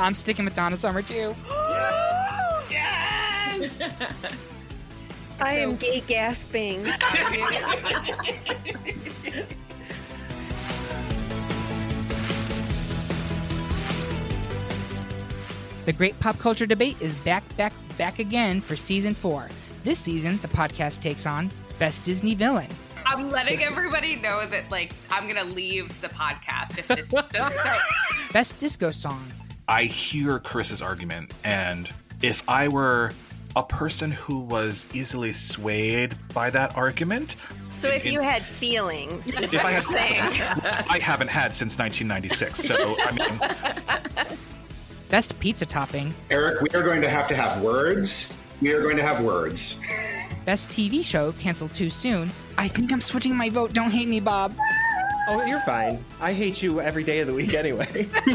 I'm sticking with Donna Summer too. yes. I am gay gasping. The Great Pop Culture Debate is back, back, back again for season four. This season, the podcast takes on Best Disney Villain. I'm letting everybody know that like I'm gonna leave the podcast if this doesn't start. Best Disco Song. I hear Chris's argument, and if I were a person who was easily swayed by that argument, So if you had feelings, is if what I you're had, saying. I haven't had since 1996. So I mean, Best Pizza Topping. Eric, we are going to have to have words. We are going to have words. Best TV Show canceled too soon. I think I'm switching my vote. Don't hate me, Bob. Oh, you're fine. I hate you every day of the week anyway.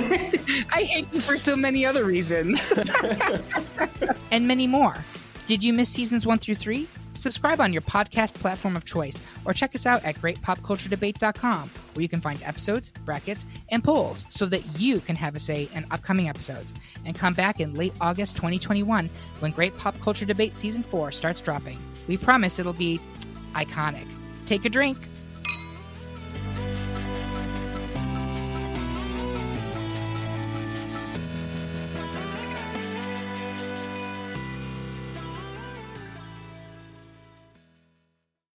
I hate you for so many other reasons. and many more. Did you miss seasons one through three? Subscribe on your podcast platform of choice or check us out at greatpopculturedebate.com where you can find episodes, brackets, and polls so that you can have a say in upcoming episodes. And come back in late August 2021 when Great Pop Culture Debate Season 4 starts dropping. We promise it'll be iconic. Take a drink.